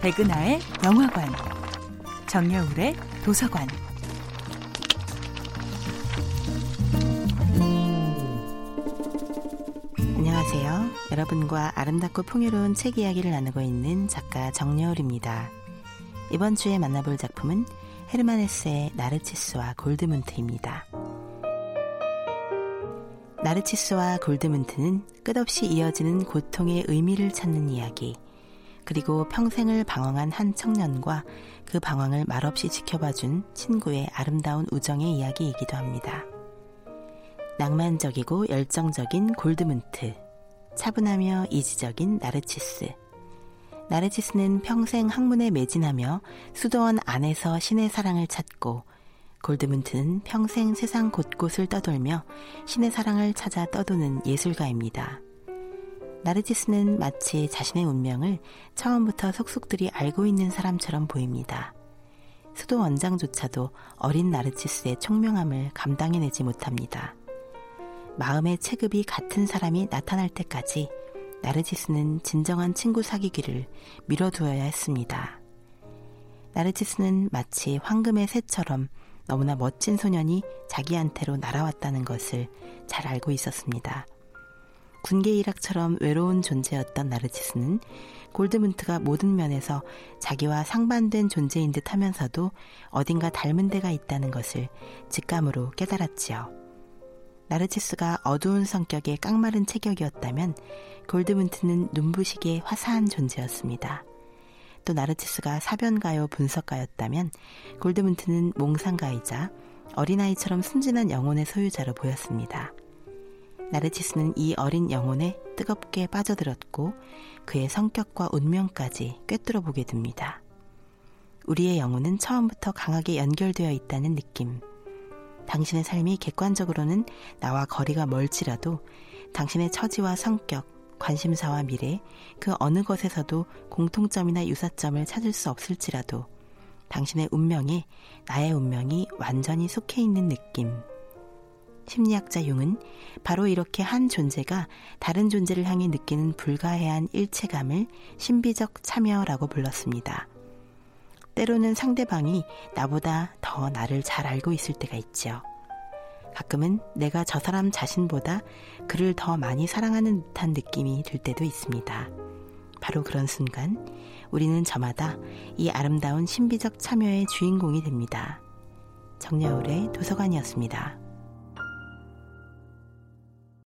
백은하의 영화관, 정여울의 도서관. 안녕하세요. 여러분과 아름답고 풍요로운 책 이야기를 나누고 있는 작가 정여울입니다. 이번 주에 만나볼 작품은 헤르만 헤스의 나르치스와 골드문트입니다. 나르치스와 골드문트는 끝없이 이어지는 고통의 의미를 찾는 이야기, 그리고 평생을 방황한 한 청년과 그 방황을 말없이 지켜봐준 친구의 아름다운 우정의 이야기이기도 합니다. 낭만적이고 열정적인 골드문트, 차분하며 이지적인 나르치스. 나르치스는 평생 학문에 매진하며 수도원 안에서 신의 사랑을 찾고 골드문트는 평생 세상 곳곳을 떠돌며 신의 사랑을 찾아 떠도는 예술가입니다. 나르치스는 마치 자신의 운명을 처음부터 속속들이 알고 있는 사람처럼 보입니다. 수도 원장조차도 어린 나르치스의 총명함을 감당해내지 못합니다. 마음의 체급이 같은 사람이 나타날 때까지 나르치스는 진정한 친구 사귀기를 미뤄두어야 했습니다. 나르치스는 마치 황금의 새처럼 너무나 멋진 소년이 자기한테로 날아왔다는 것을 잘 알고 있었습니다. 군계 일학처럼 외로운 존재였던 나르치스는 골드문트가 모든 면에서 자기와 상반된 존재인 듯 하면서도 어딘가 닮은 데가 있다는 것을 직감으로 깨달았지요. 나르치스가 어두운 성격의 깡마른 체격이었다면 골드문트는 눈부시게 화사한 존재였습니다. 또 나르치스가 사변가요 분석가였다면 골드문트는 몽상가이자 어린아이처럼 순진한 영혼의 소유자로 보였습니다. 나르치스는 이 어린 영혼에 뜨겁게 빠져들었고 그의 성격과 운명까지 꿰뚫어 보게 됩니다. 우리의 영혼은 처음부터 강하게 연결되어 있다는 느낌. 당신의 삶이 객관적으로는 나와 거리가 멀지라도 당신의 처지와 성격, 관심사와 미래, 그 어느 것에서도 공통점이나 유사점을 찾을 수 없을지라도 당신의 운명에 나의 운명이 완전히 속해 있는 느낌. 심리학자 융은 바로 이렇게 한 존재가 다른 존재를 향해 느끼는 불가해한 일체감을 신비적 참여라고 불렀습니다. 때로는 상대방이 나보다 더 나를 잘 알고 있을 때가 있지요. 가끔은 내가 저 사람 자신보다 그를 더 많이 사랑하는 듯한 느낌이 들 때도 있습니다. 바로 그런 순간 우리는 저마다 이 아름다운 신비적 참여의 주인공이 됩니다. 정여울의 도서관이었습니다.